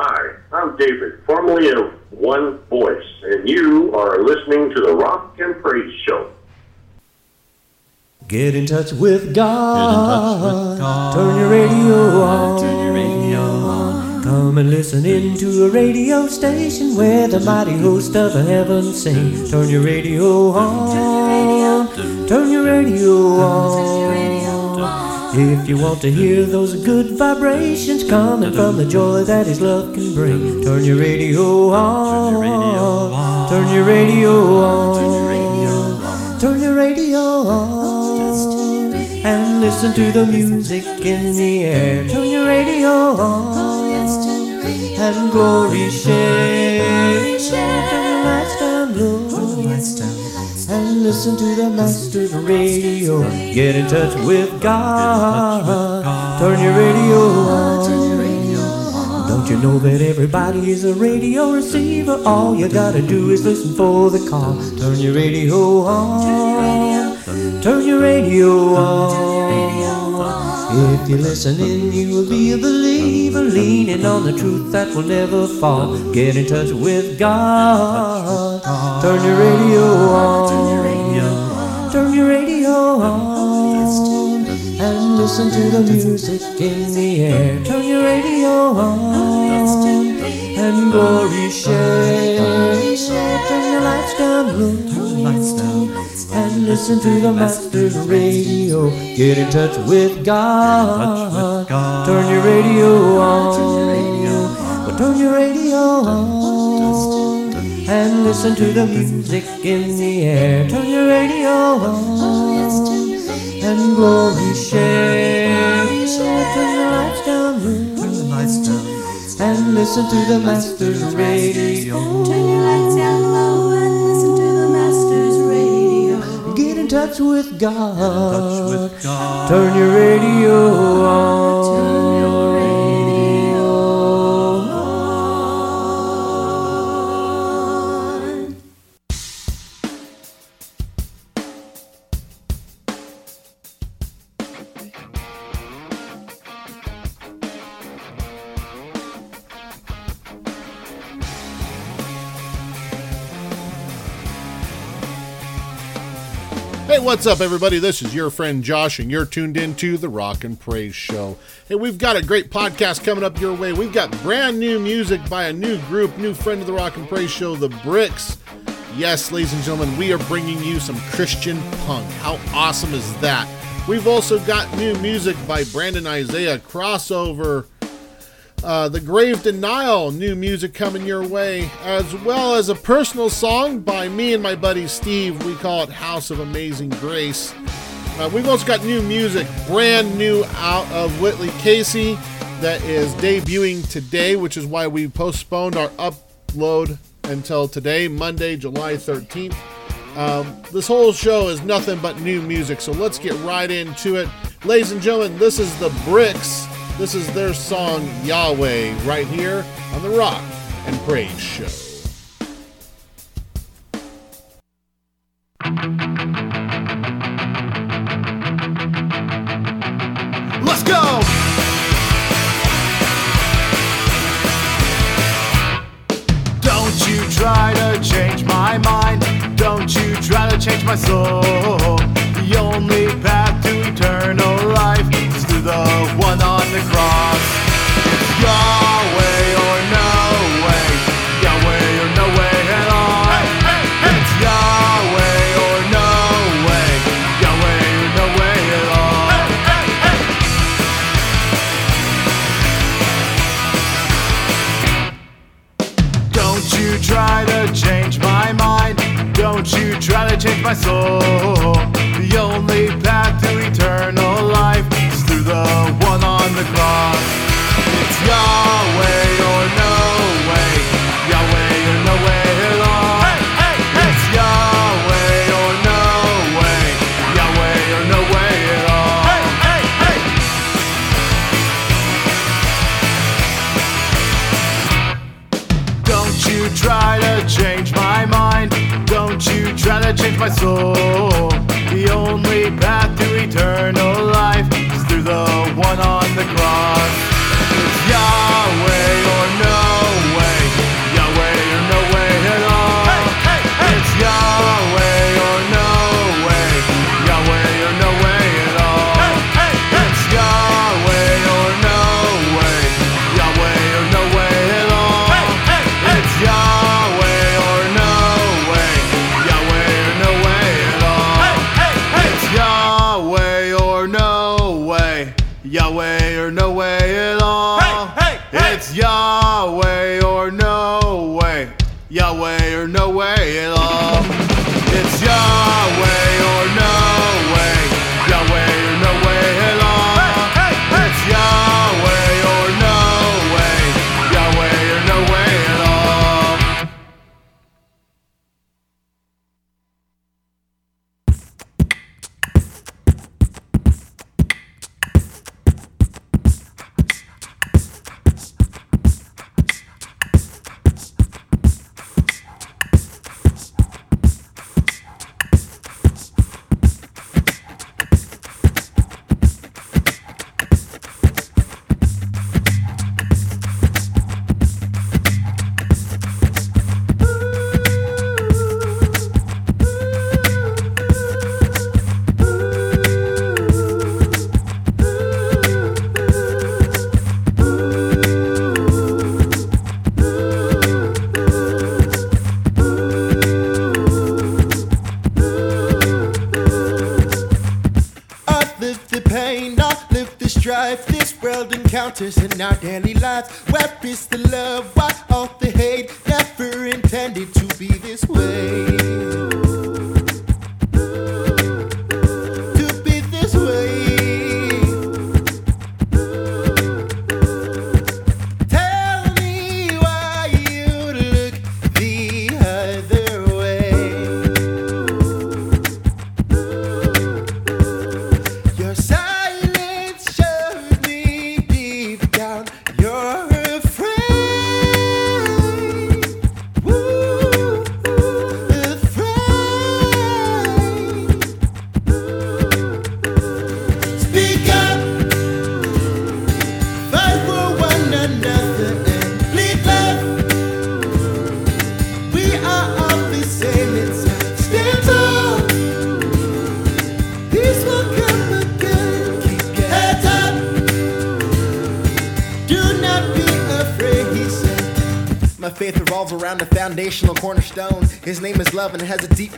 Hi, I'm David, formerly of One Voice, and you are listening to the Rock and Praise Show. Get in touch with God. Get in touch with God. Turn your radio on. Turn your radio on. Come and listen into a radio station where the mighty host of heaven sing. Turn your radio on. Turn your radio on. If you want to hear those good vibrations coming from the joy that His love can bring, turn your radio on. Turn your radio on. Turn your radio. On. Turn your radio on. And listen to the music in the air. Turn your radio on. And glory share. Turn the oh, lights down low. And listen to the Master's radio. Get in touch with God. Turn your radio on. Don't you know that everybody is a radio receiver? All you gotta do is listen for the call. Turn your radio on. Turn your radio on. If you're listening, you will be a believer, leaning on the truth that will never fall. Get in touch with God. Turn your radio on. Turn your radio on. And listen to the music in the air. Turn your radio on. And glory share. Turn the lights down low. And listen to the Master's radio. Get in touch with God. Turn your radio on. Well, turn your radio on. And listen to the music in the air. Turn your radio on. And glory share. So turn the lights down low. And listen to the Master's radio. Touch with God. with God. Turn your radio on. What's up, everybody? This is your friend Josh, and you're tuned into the Rock and Praise Show. Hey, we've got a great podcast coming up your way. We've got brand new music by a new group, new friend of the Rock and Praise Show, The Bricks. Yes, ladies and gentlemen, we are bringing you some Christian punk. How awesome is that? We've also got new music by Brandon Isaiah, crossover. Uh, the Grave Denial, new music coming your way, as well as a personal song by me and my buddy Steve. We call it House of Amazing Grace. Uh, we've also got new music, brand new out of Whitlee Casey, that is debuting today, which is why we postponed our upload until today, Monday, July 13th. Um, this whole show is nothing but new music, so let's get right into it. Ladies and gentlemen, this is The Bricks. This is their song Yahweh right here on the Rock and Praise Show. Let's go! Don't you try to change my mind. Don't you try to change my soul. The only my soul. The only path try to change my soul. The only path to world encounters in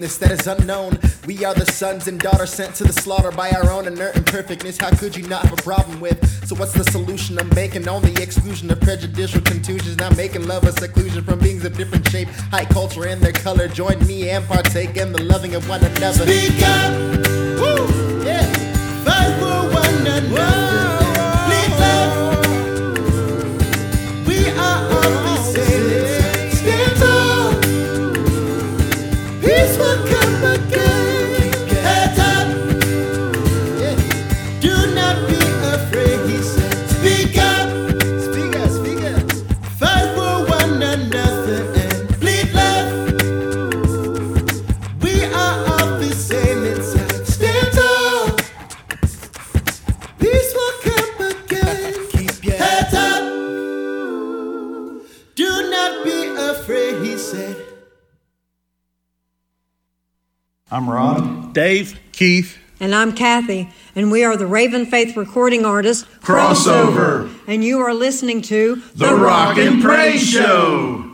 that is unknown. We are the sons and daughters sent to the slaughter by our own inert imperfectness. How could you not have a problem with? So what's the solution? I'm making on the exclusion of prejudicial contusions. Not making love a seclusion from beings of different shape, height, culture, and their color. Join me and partake in the loving of one another. Speak up! Woo! Yeah! Fight for one another. Said. I'm Ron. Dave, Keith. And I'm Kathy, and we are the Raven Faith recording artists Crossover. And you are listening to The Rock and Praise Show.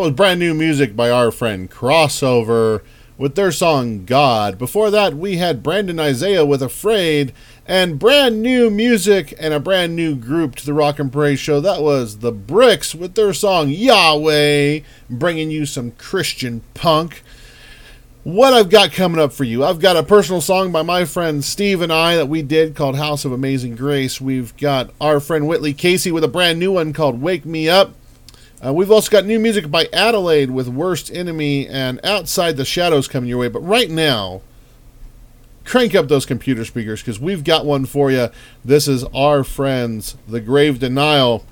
That was brand new music by our friend Crossover with their song God. Before that, we had Brandon Isaiah with Afraid, and brand new music and a brand new group to the Rock and Praise show. That was The Bricks with their song Yahweh, bringing you some Christian punk. What I've got coming up for you, I've got a personal song by my friend Steve and I that we did called House of Amazing Grace. We've got our friend Whitlee Casey with a brand new one called Wake Me Up. Uh, we've also got new music by Adelaide with Worst Enemy and Outside the Shadows coming your way. But right now, crank up those computer speakers because we've got one for you. This is our friends, The Grave Denial.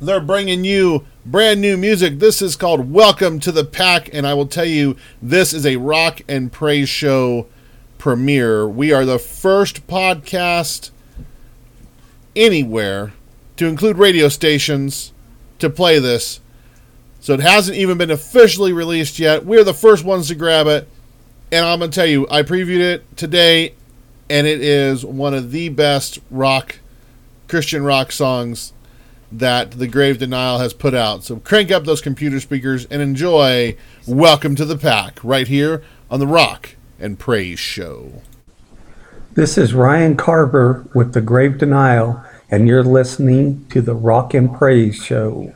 They're bringing you brand new music. This is called Welcome to the Pack, and I will tell you, this is a rock and praise show premiere. We are the first podcast anywhere to include radio stations to play this. So it hasn't even been officially released yet. We're the first ones to grab it. And I'm going to tell you, I previewed it today, and it is one of the best rock, Christian rock songs that the Grave Denial has put out. So crank up those computer speakers and enjoy Welcome to the Pack right here on the Rock and Praise Show. This is Ryan Carver with the Grave Denial, and you're listening to the Rock and Praise Show.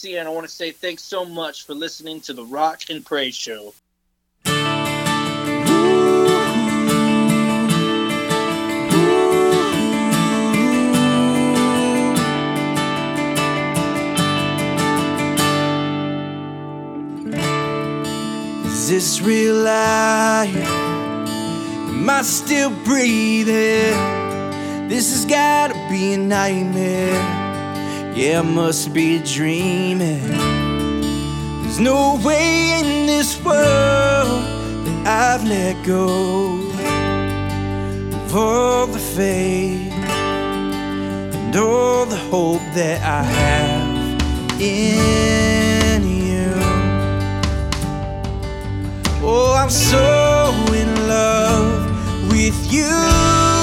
Casey, and I want to say thanks so much for listening to the Rock and Praise Show. Is this real life? Am I still breathing? This has gotta be a nightmare. Yeah, I must be dreaming. There's no way in this world that I've let go of all the faith and all the hope that I have in you. Oh, I'm so in love with you.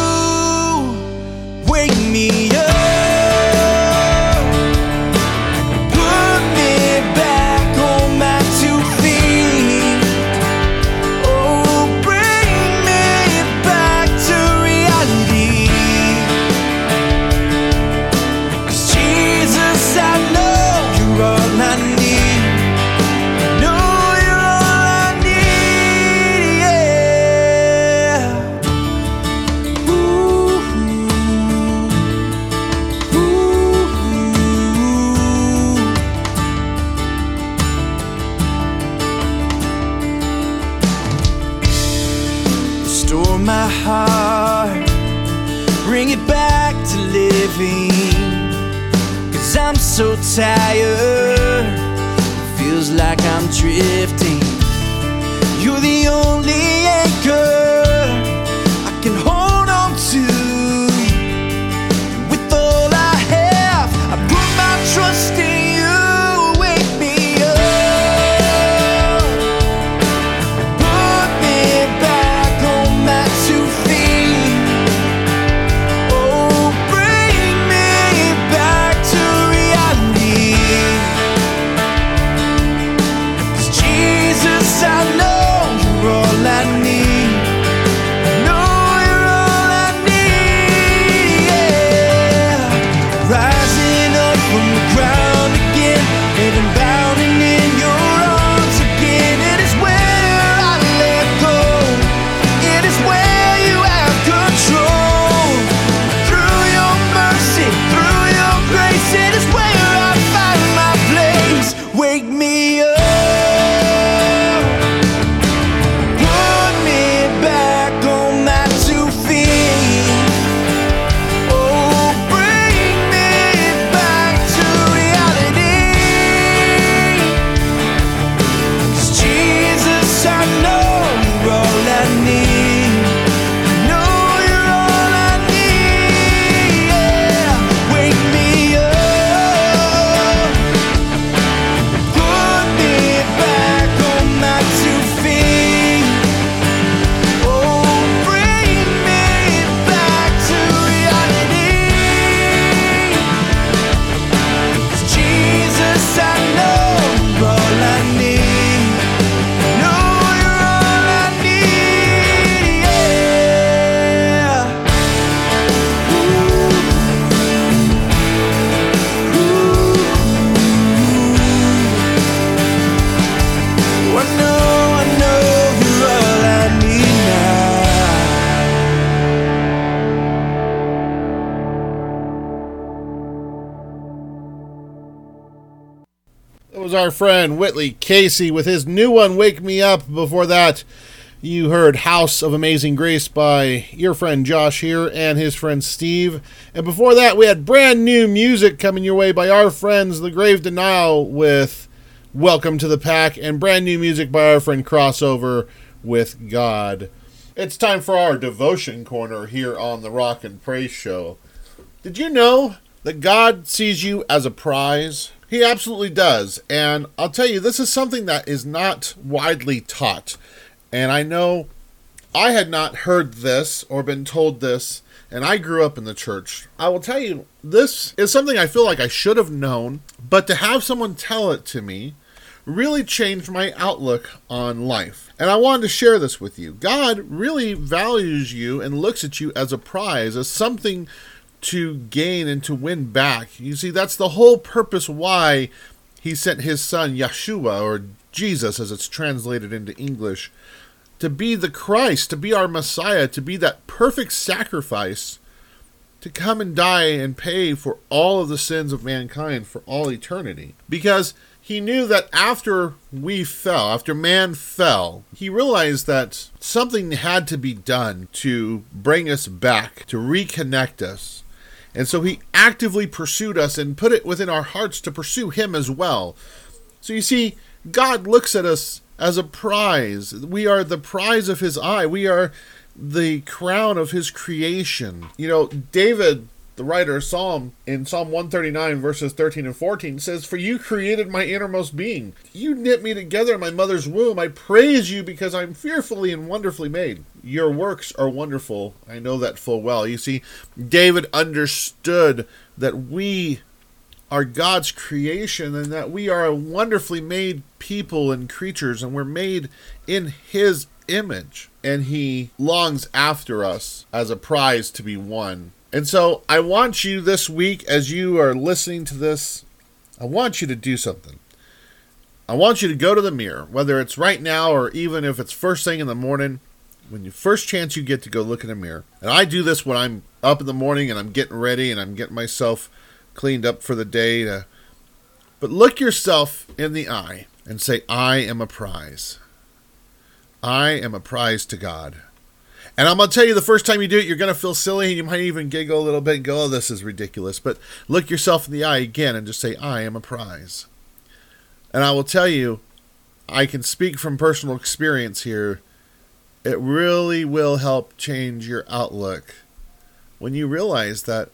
tired. Feels like I'm drifting. Our friend Whitlee Casey with his new one, Wake Me Up. Before that, you heard House of Amazing Grace by your friend Josh here and his friend Steve. And before that, we had brand new music coming your way by our friends The Grave Denial with Welcome to the Pack, and brand new music by our friend Crossover with God. It's time for our devotion corner here on the Rock and Praise Show. Did you know that God sees you as a prize? He absolutely does. And I'll tell you, this is something that is not widely taught. And I know I had not heard this or been told this, and I grew up in the church. I will tell you, this is something I feel like I should have known, but to have someone tell it to me really changed my outlook on life. And I wanted to share this with you. God really values you and looks at you as a prize, as something to gain and to win back. You see, that's the whole purpose why he sent his son Yeshua, or Jesus as it's translated into English, to be the Christ, to be our Messiah, to be that perfect sacrifice, to come and die and pay for all of the sins of mankind for all eternity. Because he knew that after we fell, after man fell, he realized that something had to be done to bring us back, to reconnect us. And so he actively pursued us and put it within our hearts to pursue him as well. So you see, God looks at us as a prize. We are the prize of his eye. We are the crown of his creation. You know, David, the writer of Psalm, in Psalm 139, verses 13 and 14, says, For you created my innermost being. You knit me together in my mother's womb. I praise you because I'm fearfully and wonderfully made. Your works are wonderful. I know that full well. You see, David understood that we are God's creation and that we are a wonderfully made people and creatures and we're made in his image and he longs after us as a prize to be won. And so I want you this week as you are listening to this I want you to do something. I want you to go to the mirror, whether it's right now or even if it's first thing in the morning, when you first chance you get to go look in the mirror. And I do this when I'm up in the morning and I'm getting ready and I'm getting myself cleaned up for the day to but look yourself in the eye and say I am a prize. I am a prize to God. And I'm going to tell you the first time you do it, you're going to feel silly and you might even giggle a little bit and go, oh, this is ridiculous. But look yourself in the eye again and just say, I am a prize. And I will tell you, I can speak from personal experience here. It really will help change your outlook when you realize that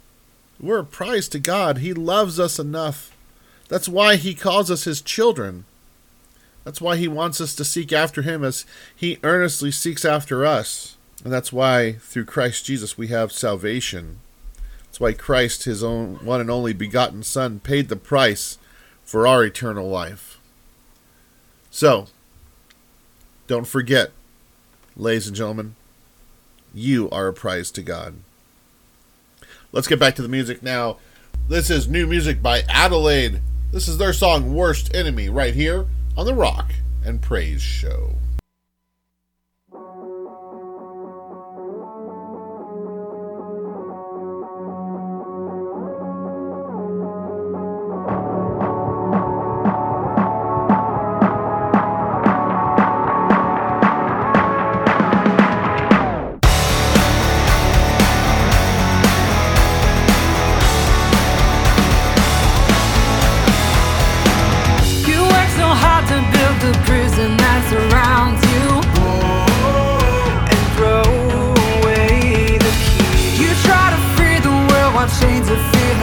we're a prize to God. He loves us enough. That's why He calls us His children. That's why He wants us to seek after Him as He earnestly seeks after us. And that's why through Christ Jesus we have salvation. That's why Christ, His own one and only begotten Son, paid the price for our eternal life. So, don't forget, ladies and gentlemen, you are a prize to God. Let's get back to the music now. This is new music by Adelaide. This is their song Worst Enemy right here on the Rock and Praise Show.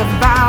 Bye.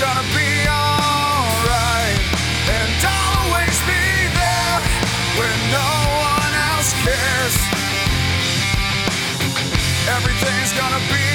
gonna be alright. And I'll always be there when no one else cares. Everything's gonna be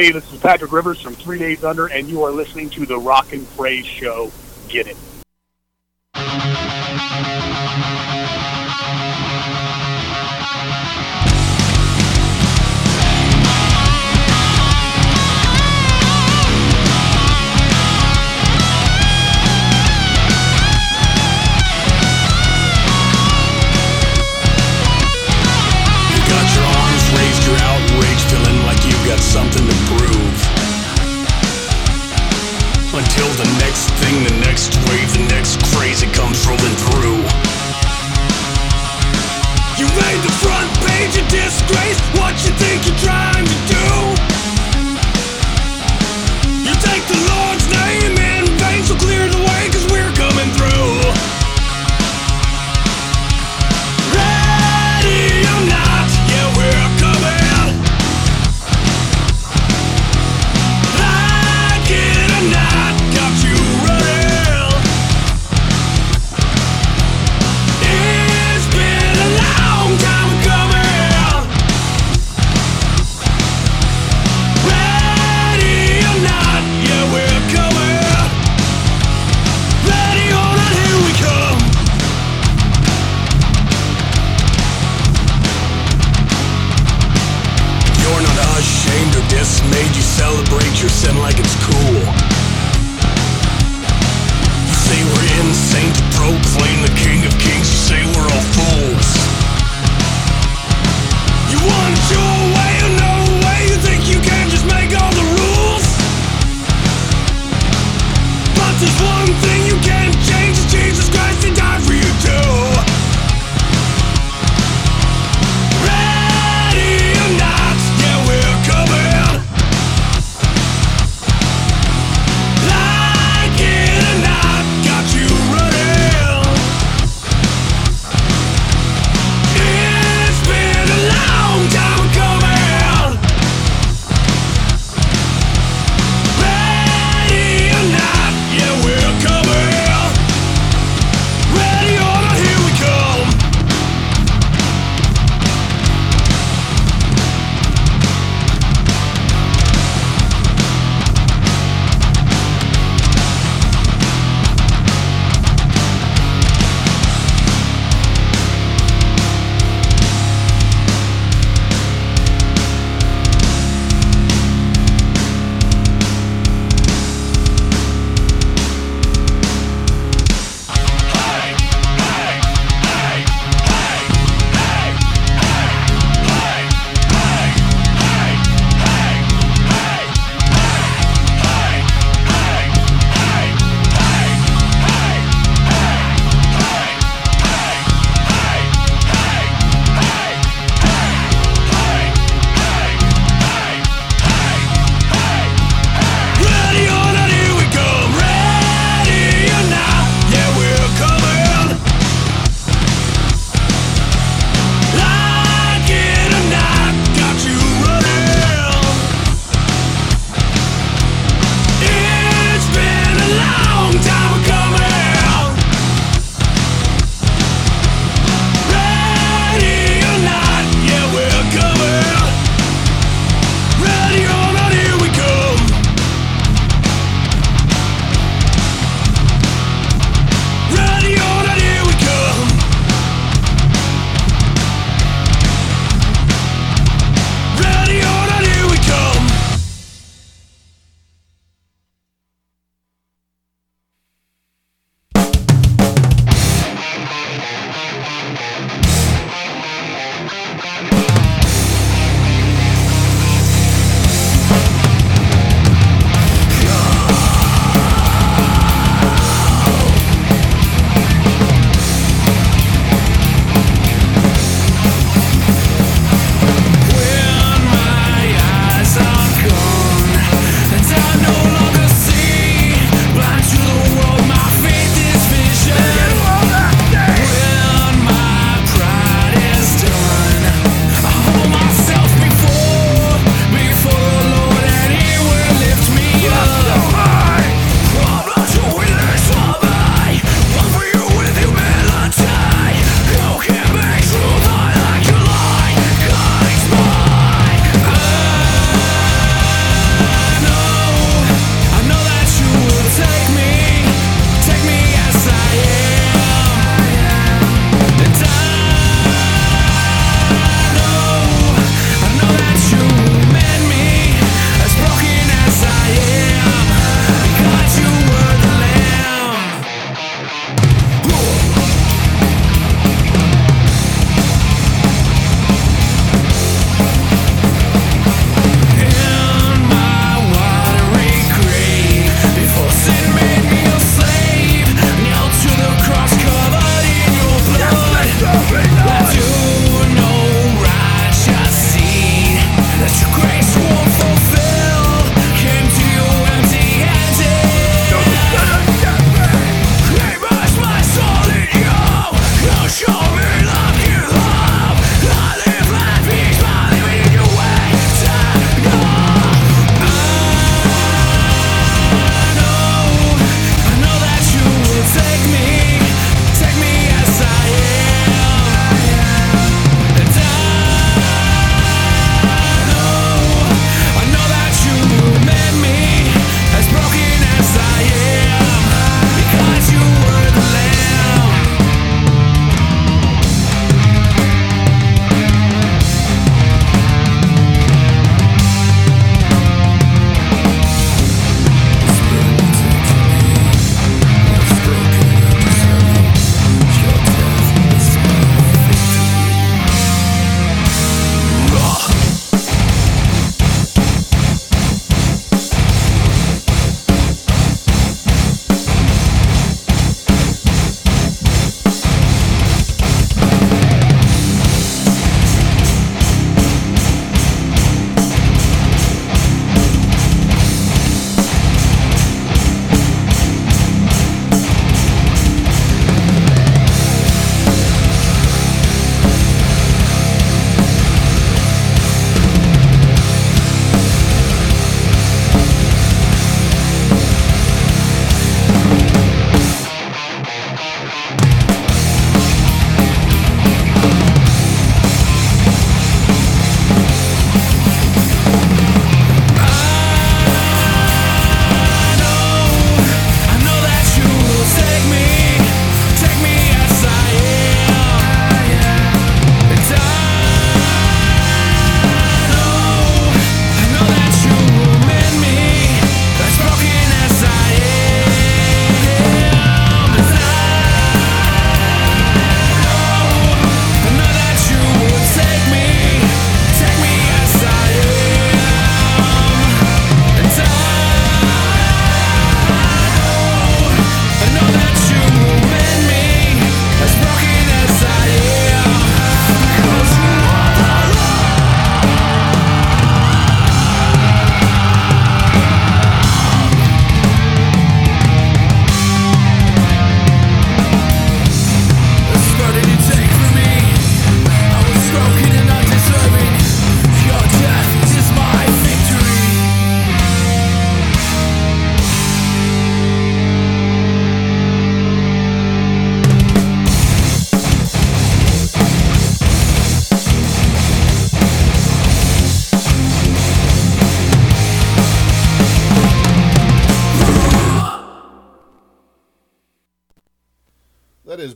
Hey, this is Patrick Rivers from Three Days Under, and you are listening to the Rock and Praise Show. Get it. thing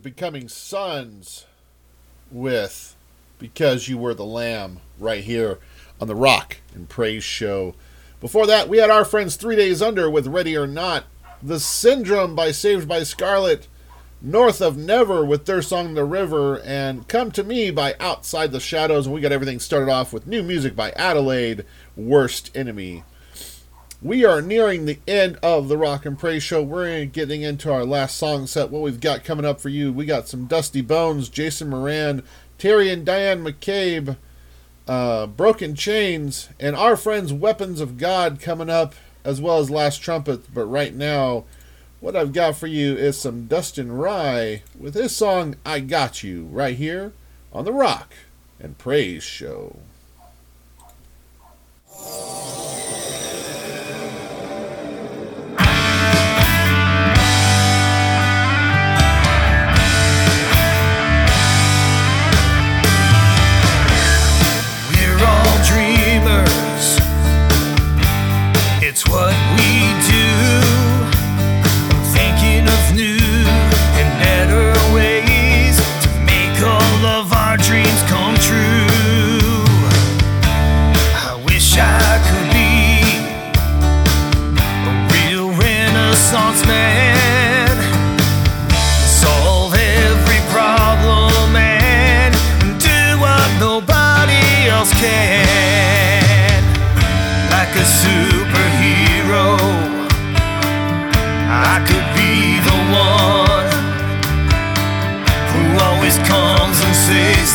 Becoming Sons with Because You Were the Lamb right here on the Rock and Praise Show. Before that, we had our friends Three Days Under with Ready or Not, The Syndrome by Saved by Skarlet, North of Never with their song The River, and Come to Me by Outside the Shadows. And we got everything started off with new music by Adelaide, Worst Enemy. We are nearing the end of the Rock and Praise show. We're getting into our last song set. What we've got coming up for you, we got some DustyBonez, Jason Marion, Terry and Diane McCabe, uh, BrokenChainz, and our friends Weapons of God coming up, as well as Last Trumpet. But right now, what I've got for you is some Dustin Wray with his song I Got You right here on the Rock and Praise Show.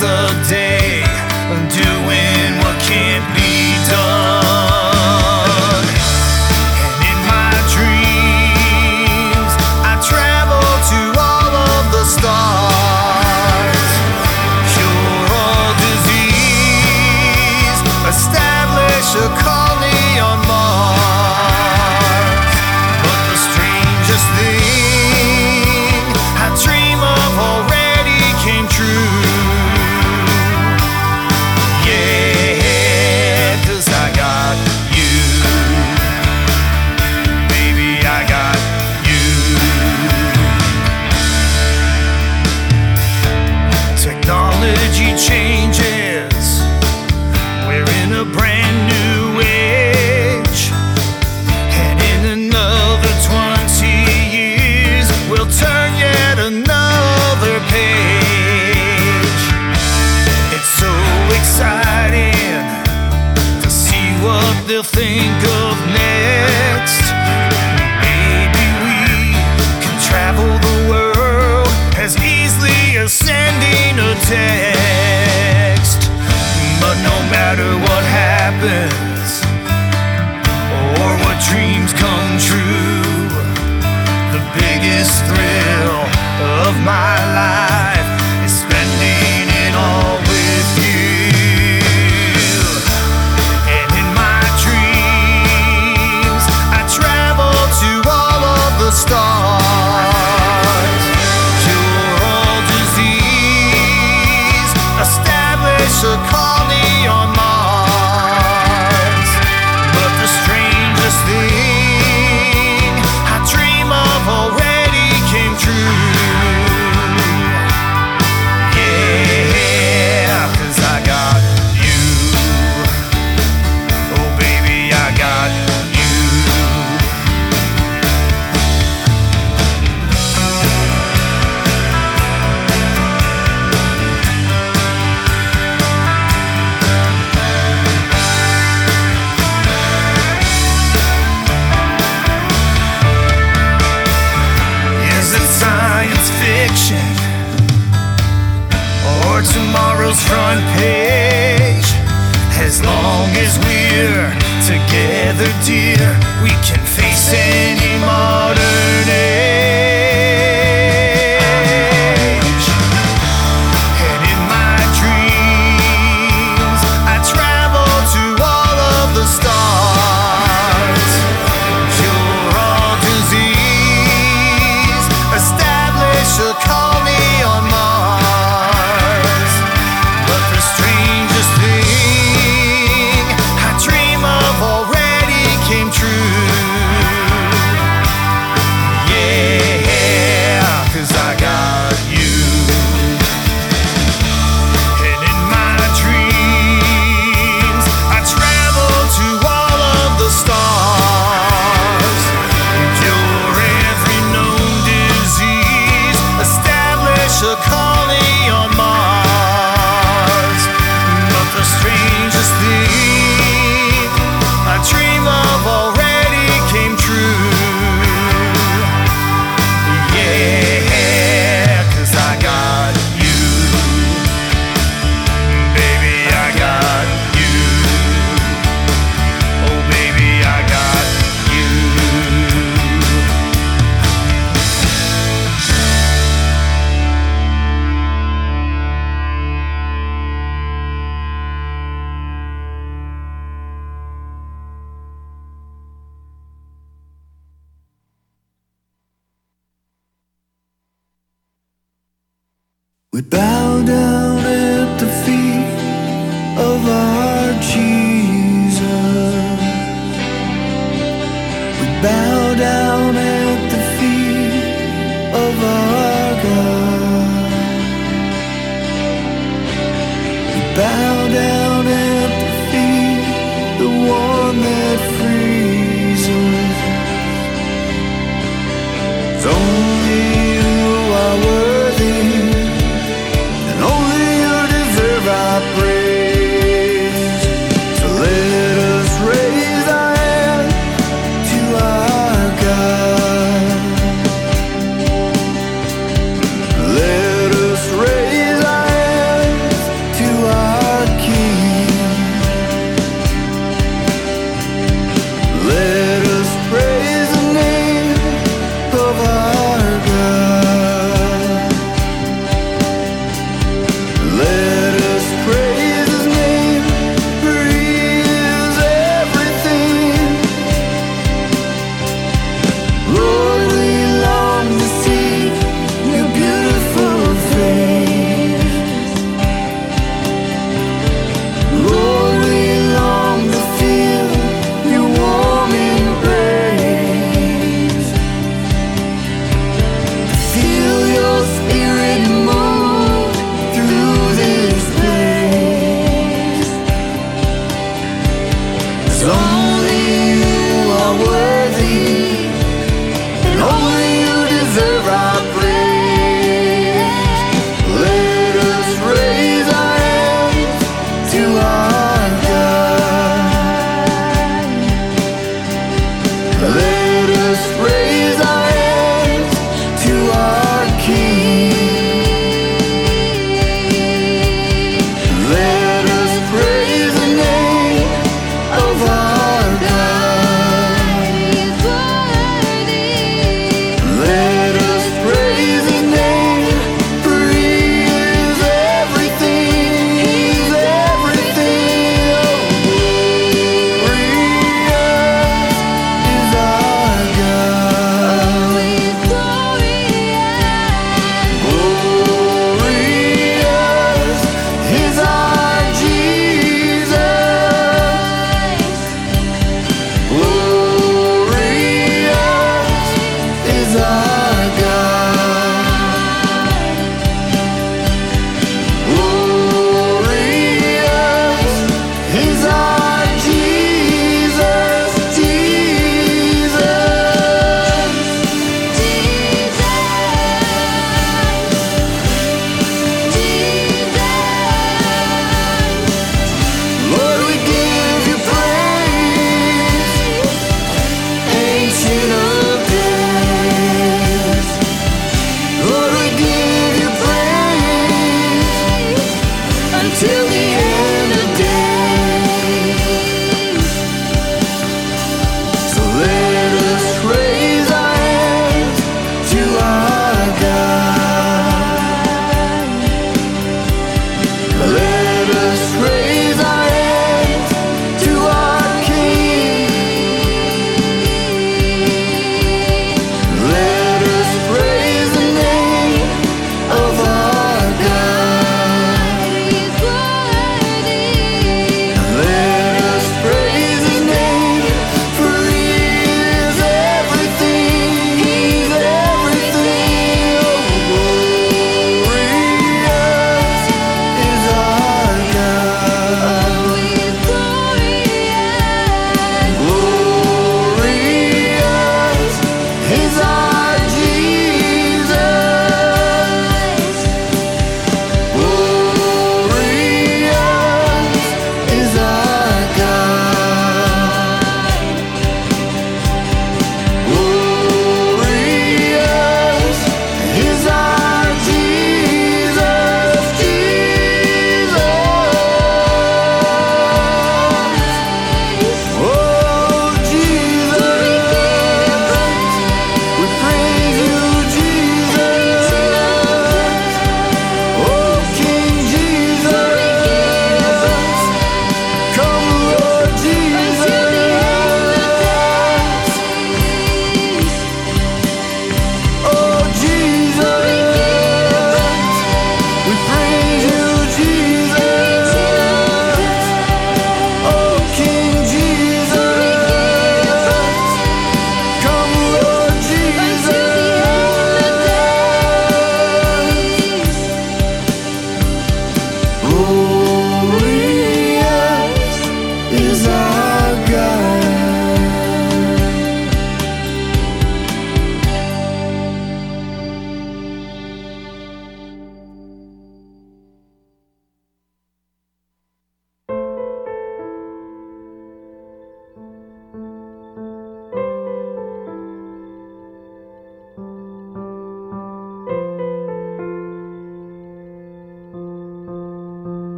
The day, Bow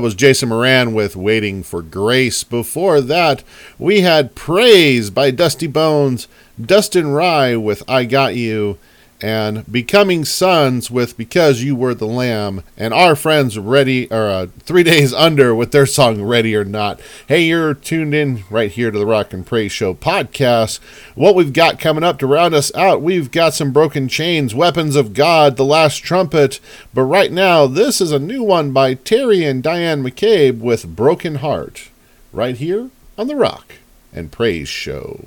That was Jason Marion with Waiting for Grace. Before that, we had Praise by DustyBonez, Dustin Wray with I Got You, and Becoming Sons with Because You Were the Lamb, and our friends Ready or uh, Three Days Under with their song Ready or Not. Hey, you're tuned in right here to the Rock and Praise Show podcast. What we've got coming up to round us out, we've got some BrokenChainz, Weapons of God, The Last Trumpet, but right now, this is a new one by Terry and Diane McCabe with Broken Heart, right here on the Rock and Praise Show.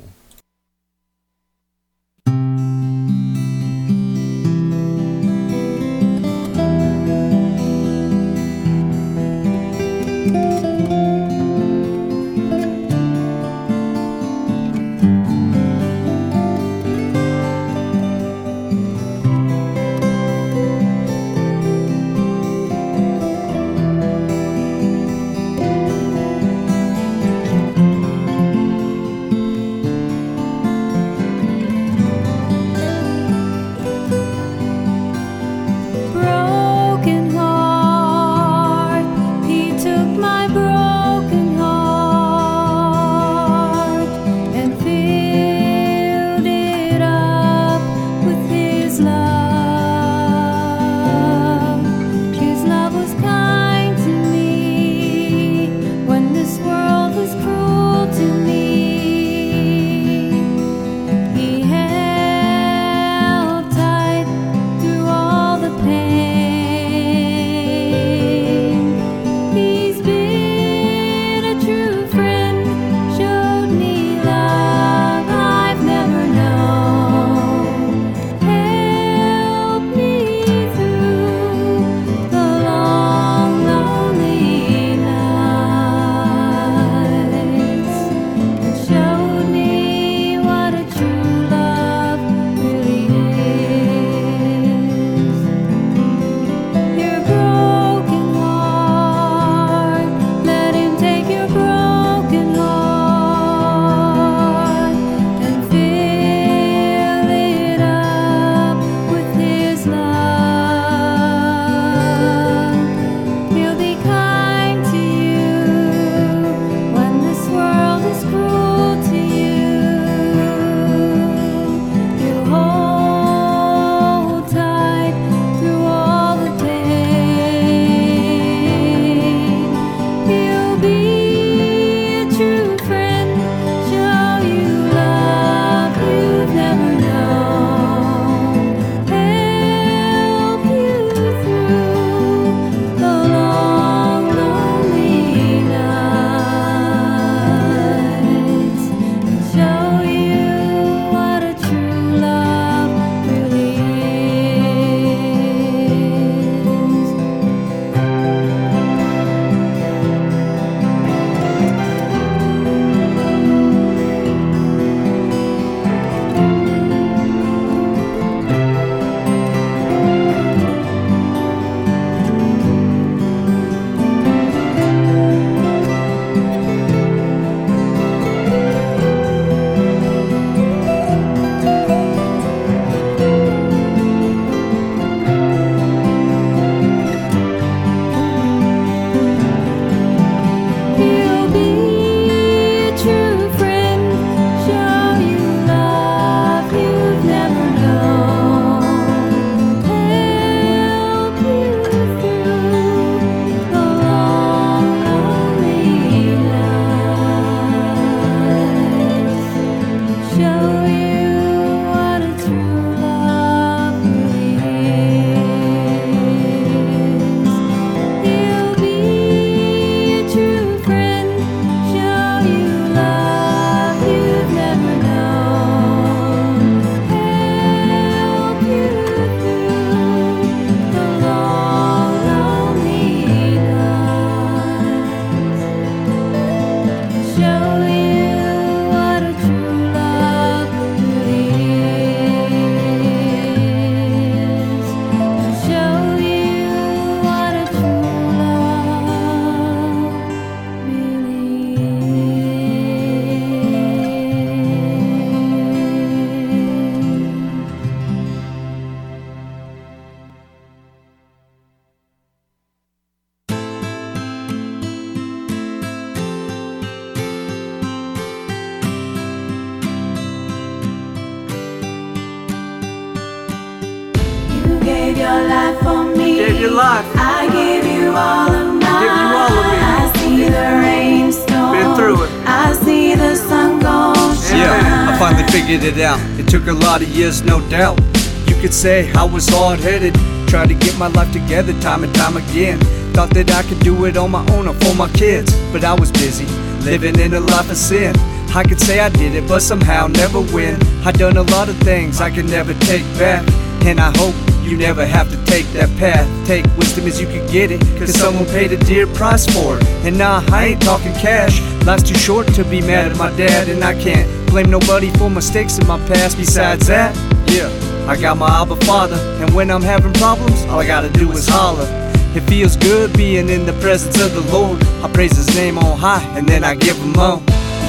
Years, no doubt. You could say I was hard headed, tried to get my life together time and time again. Thought that I could do it on my own or for my kids, but I was busy living in a life of sin. I could say I did it, but somehow never win. I done a lot of things I could never take back, and I hope you never have to take that path. Take wisdom as you can get it, cause someone paid a dear price for it. And nah, I ain't talking cash. Life's too short to be mad at my dad, and I can't blame nobody for mistakes in my past. Besides that, yeah, I got my Abba Father, and when I'm having problems, all I gotta do is holler. It feels good being in the presence of the Lord. I praise His name on high, and then I give Him all.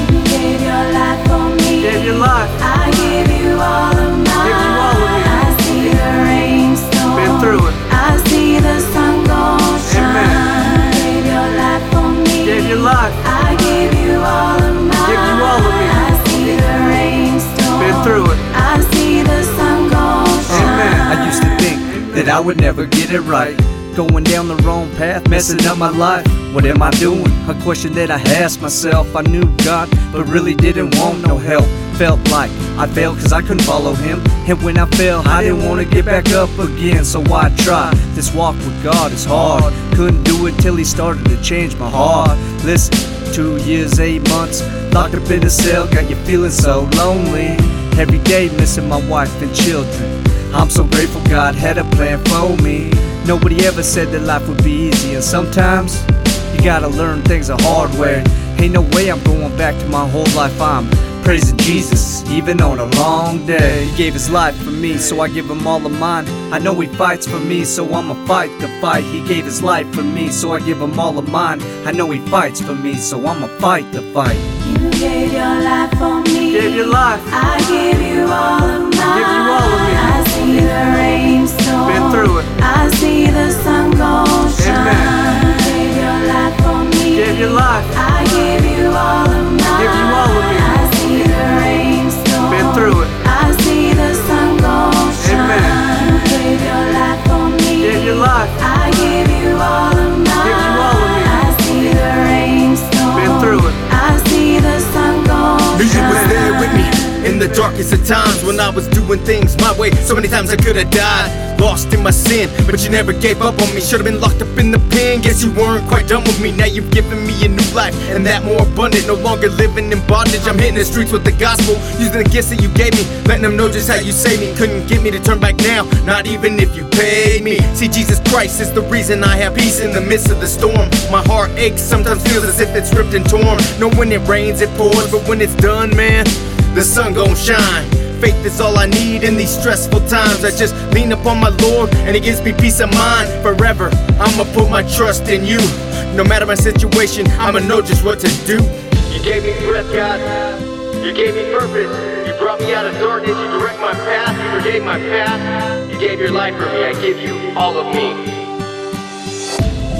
You gave your life for me. Gave your life. I give you all of mine. Give you all of me. I see the rainstorm. Been through it. I see the sun go shine. Amen. Gave your life for me. Gave your life. Through it. I see the sun go shine. Amen. I used to think that I would never get it right. Going down the wrong path, messing up my life. What am I doing? A question that I asked myself. I knew God, but really didn't want no help. Felt like I failed cause I couldn't follow Him. And when I fell, I didn't want to get back up again. So I tried. This walk with God is hard. Couldn't do it till He started to change my heart. Listen, two years, eight months, locked up in a cell, got you feeling so lonely. Every day missing my wife and children. I'm so grateful God had a plan for me. Nobody ever said that life would be easy, and sometimes you gotta learn things the hard way. Ain't no way I'm going back to my whole life. I'm praising Jesus, even on a long day. He gave his life for me, so I give him all of mine. I know he fights for me, so I'ma fight the fight. He gave his life for me, so I give him all of mine. I know he fights for me, so I'ma fight the fight. Gave your life for me. Gave your life. I give you all of mine. Give you all of me. I see the rainstorm. Been through it. I see the sun go shine. Amen. Gave your life for me. Gave your life. I give you all of mine. Give you all of me. I see the rainstorm. Been through it. I see the sun go shine. Amen. Gave your life for me. Gave your life. I give you all of mine. The darkest of times when I was doing things my way. So many times I could have died, lost in my sin, but you never gave up on me. Should have been locked up in the pen. Guess you weren't quite done with me. Now you've given me a new life and that more abundant. No longer living in bondage. I'm hitting the streets with the gospel, using the gifts that you gave me, letting them know just how you saved me. Couldn't get me to turn back now, not even if you paid me. See, Jesus Christ is the reason I have peace in the midst of the storm. My heart aches, sometimes feels as if it's ripped and torn. Know when it rains, it pours, but when it's done, man the sun gon' shine. Faith is all I need in these stressful times. I just lean upon my Lord and He gives me peace of mind forever. I'ma put my trust in you. No matter my situation, I'ma know just what to do. You gave me breath, God. You gave me purpose. You brought me out of darkness. You direct my path. You forgave my past. You gave your life for me. I give you all of me.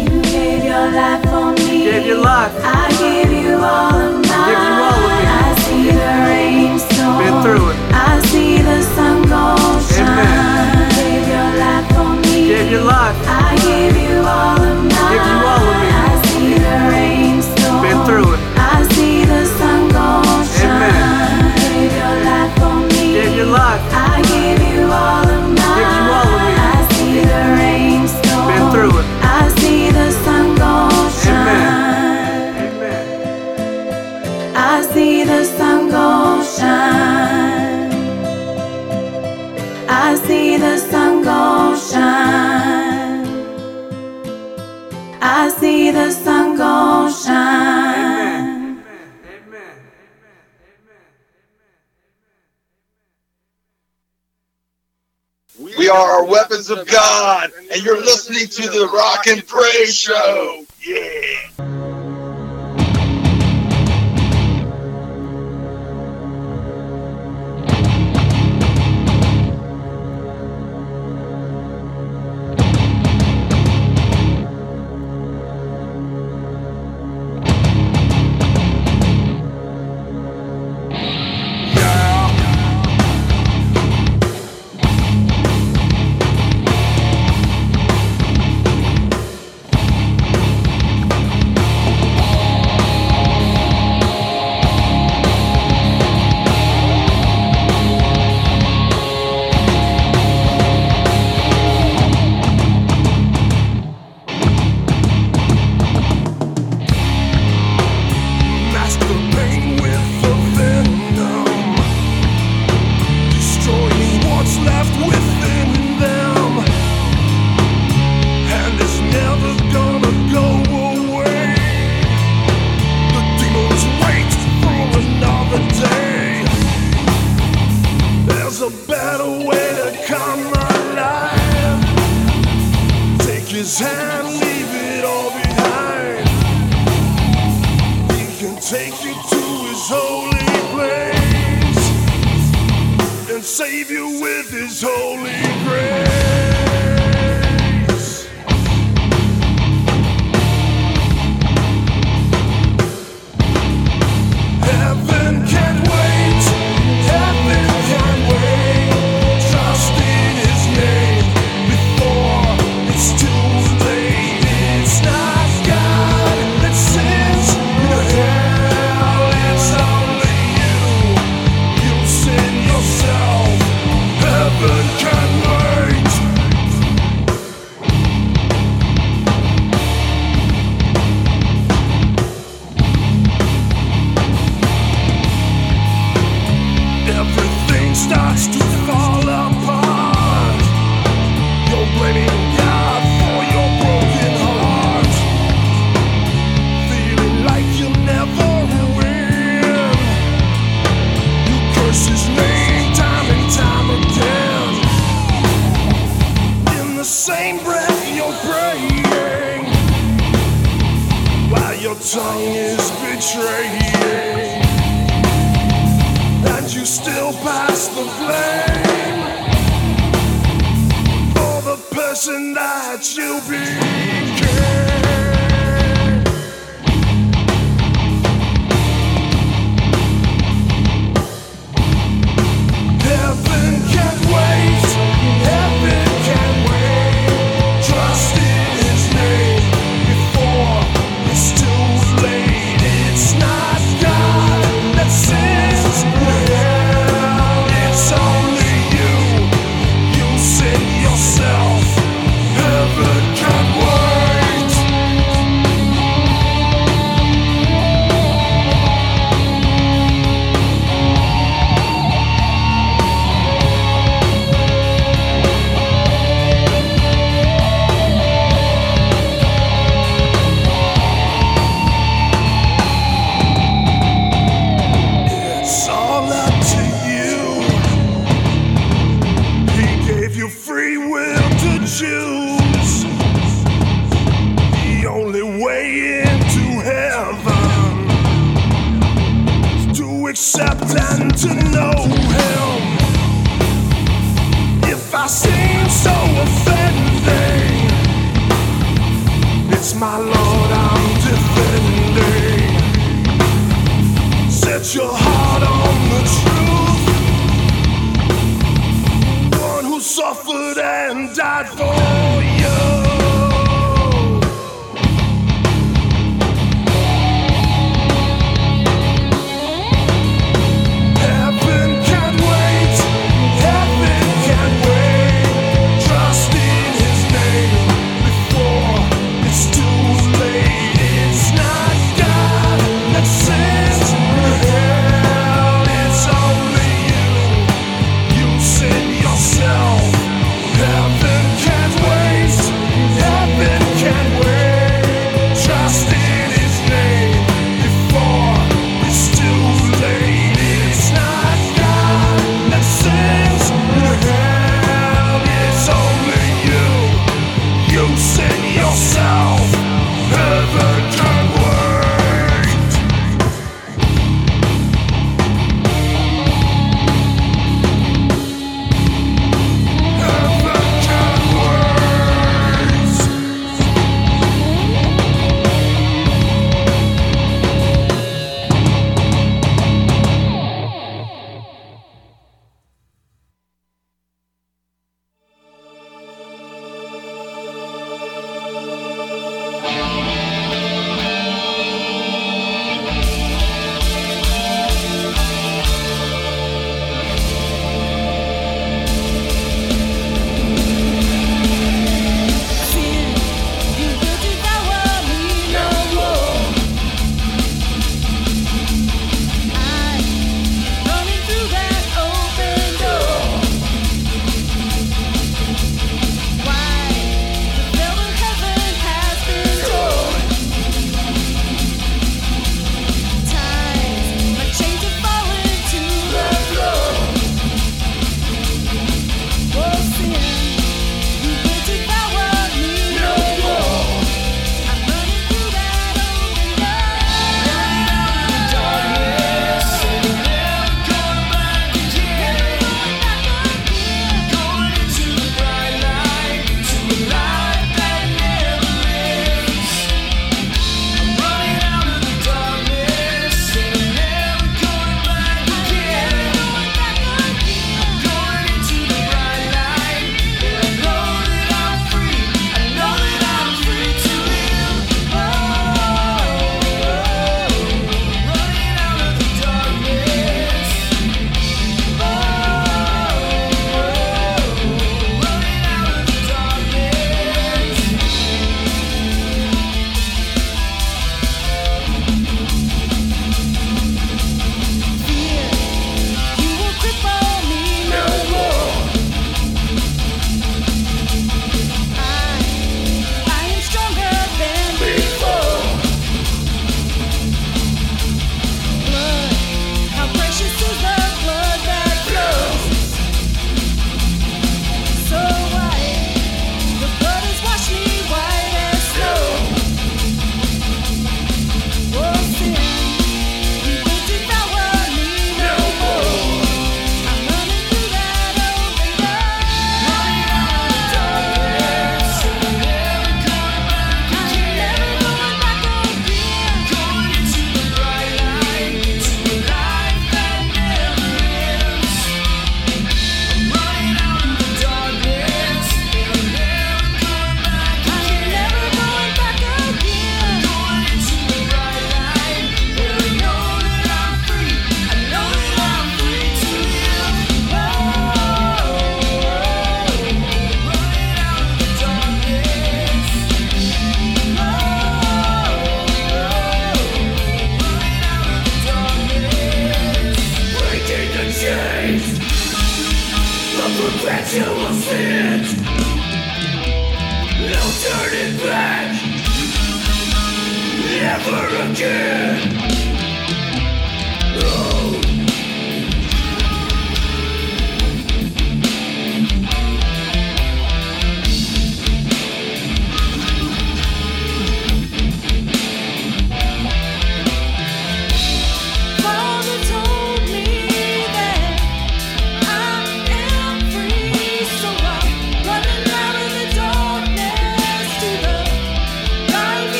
You gave your life for me. Gave your life. I give you all of mine. Give you all of me. I see the rainstorm. Been through it. I see the sun go shine. Amen. Gave your life for me. Gave your life. I give you all of mine. Give you all of me. I see the rainstorm. Been through it. The sun go shine. amen We are our weapons of God, and you're listening to the Rock and Praise Show. Yeah.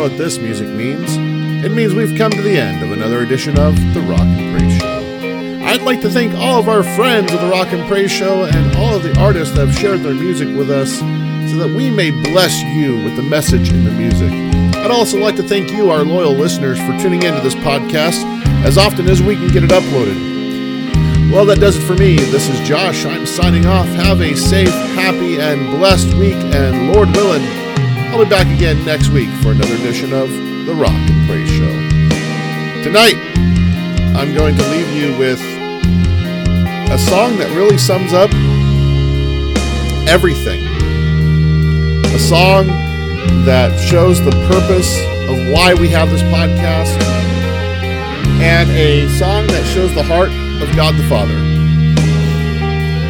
Know what this music means. It means we've come to the end of another edition of The Rock and Praise Show. I'd like to thank all of our friends of The Rock and Praise Show and all of the artists that have shared their music with us so that we may bless you with the message in the music. I'd also like to thank you, our loyal listeners, for tuning into this podcast as often as we can get it uploaded. Well, that does it for me. This is Josh. I'm signing off. Have a safe, happy, and blessed week, and Lord willing, I'll be back again next week for another edition of The Rock and Praise Show. Tonight, I'm going to leave you with a song that really sums up everything. A song that shows the purpose of why we have this podcast, and a song that shows the heart of God the Father.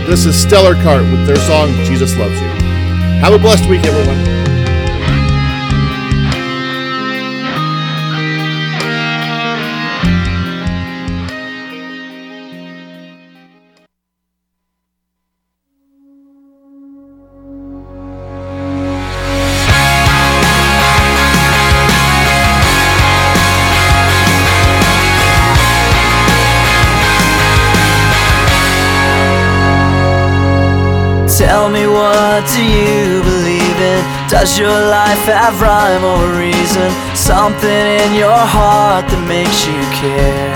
This is Stellar Kart with their song Jesus Loves You. Have a blessed week, everyone. Tell me what do you believe in? Does your life have rhyme or reason? Something in your heart that makes you care.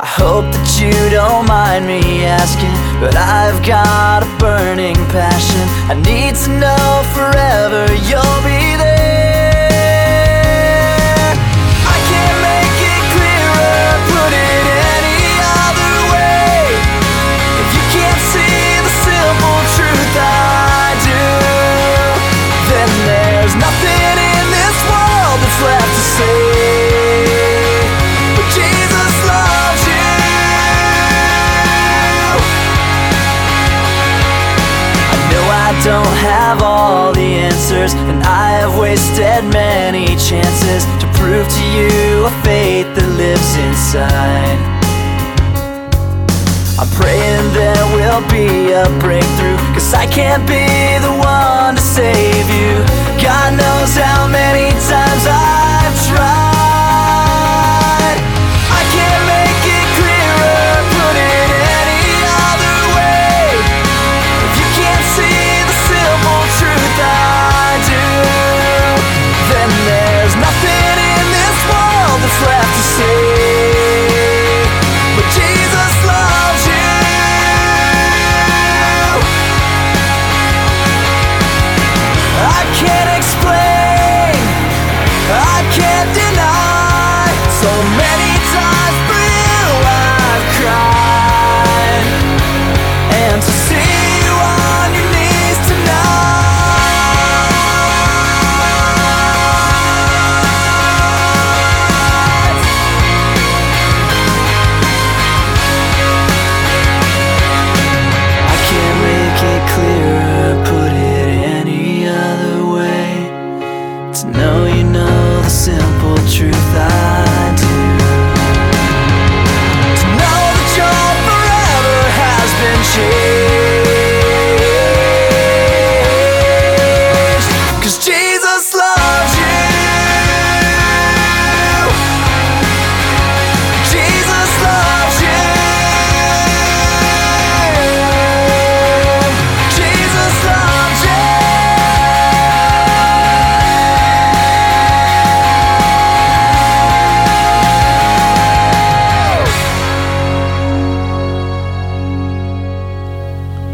I hope that you don't mind me asking, but I've got a burning passion. I need to know forever you'll be answers, and I have wasted many chances to prove to you a faith that lives inside. I'm praying there will be a breakthrough, cause I can't be the one to save you. God knows how many times I've tried. I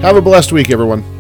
Have a blessed week, everyone.